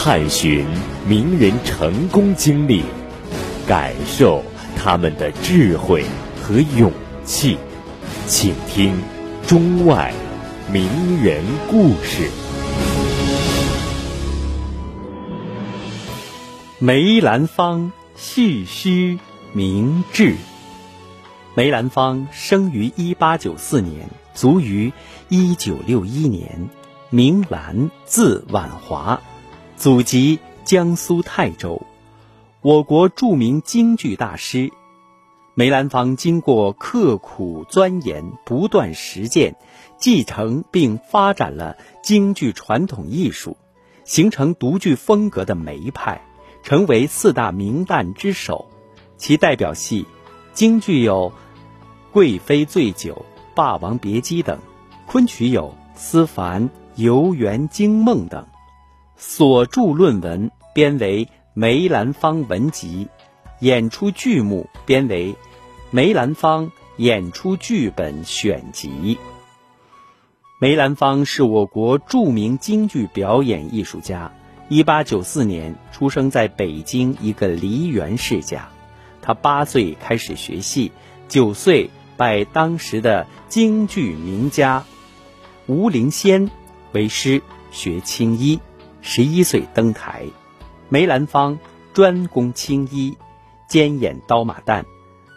探寻名人成功经历，感受他们的智慧和勇气。请听中外名人故事。梅兰芳蓄须明志。梅兰芳生于一八九四年，卒于一九六一年，名兰，字婉华，祖籍江苏泰州，我国著名京剧大师。梅兰芳经过刻苦钻研、不断实践，继承并发展了京剧传统艺术，形成独具风格的梅派，成为四大名旦之首。其代表戏，京剧有。《贵妃醉酒》《霸王别姬》等，昆曲有《思凡》《游园惊梦》等，所著论文编为《梅兰芳文集》，演出剧目编为《梅兰芳演出剧本选集》。梅兰芳是我国著名京剧表演艺术家，一八九四年出生在北京一个梨园世家，他八岁开始学戏，九岁。拜当时的京剧名家吴灵仙为师学青衣，十一岁登台。梅兰芳专攻青衣，兼演刀马旦，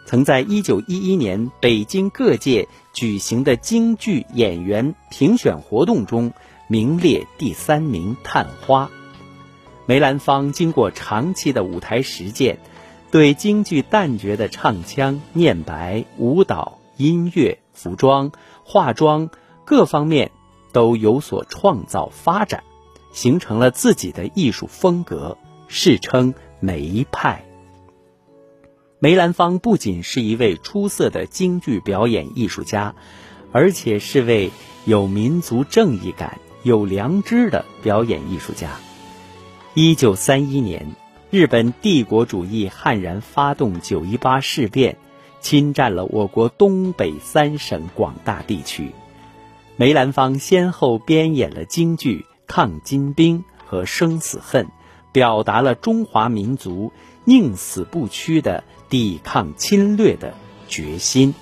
曾在一九一一年北京各界举行的京剧演员评选活动中名列第三名探花。梅兰芳经过长期的舞台实践。对京剧旦角的唱腔、念白、舞蹈、音乐、服装、化妆各方面都有所创造发展，形成了自己的艺术风格，世称梅派。梅兰芳不仅是一位出色的京剧表演艺术家，而且是位有民族正义感、有良知的表演艺术家。一九三一年。日本帝国主义悍然发动九一八事变，侵占了我国东北三省广大地区。梅兰芳先后编演了京剧《抗金兵》和《生死恨》，表达了中华民族宁死不屈的抵抗侵略的决心。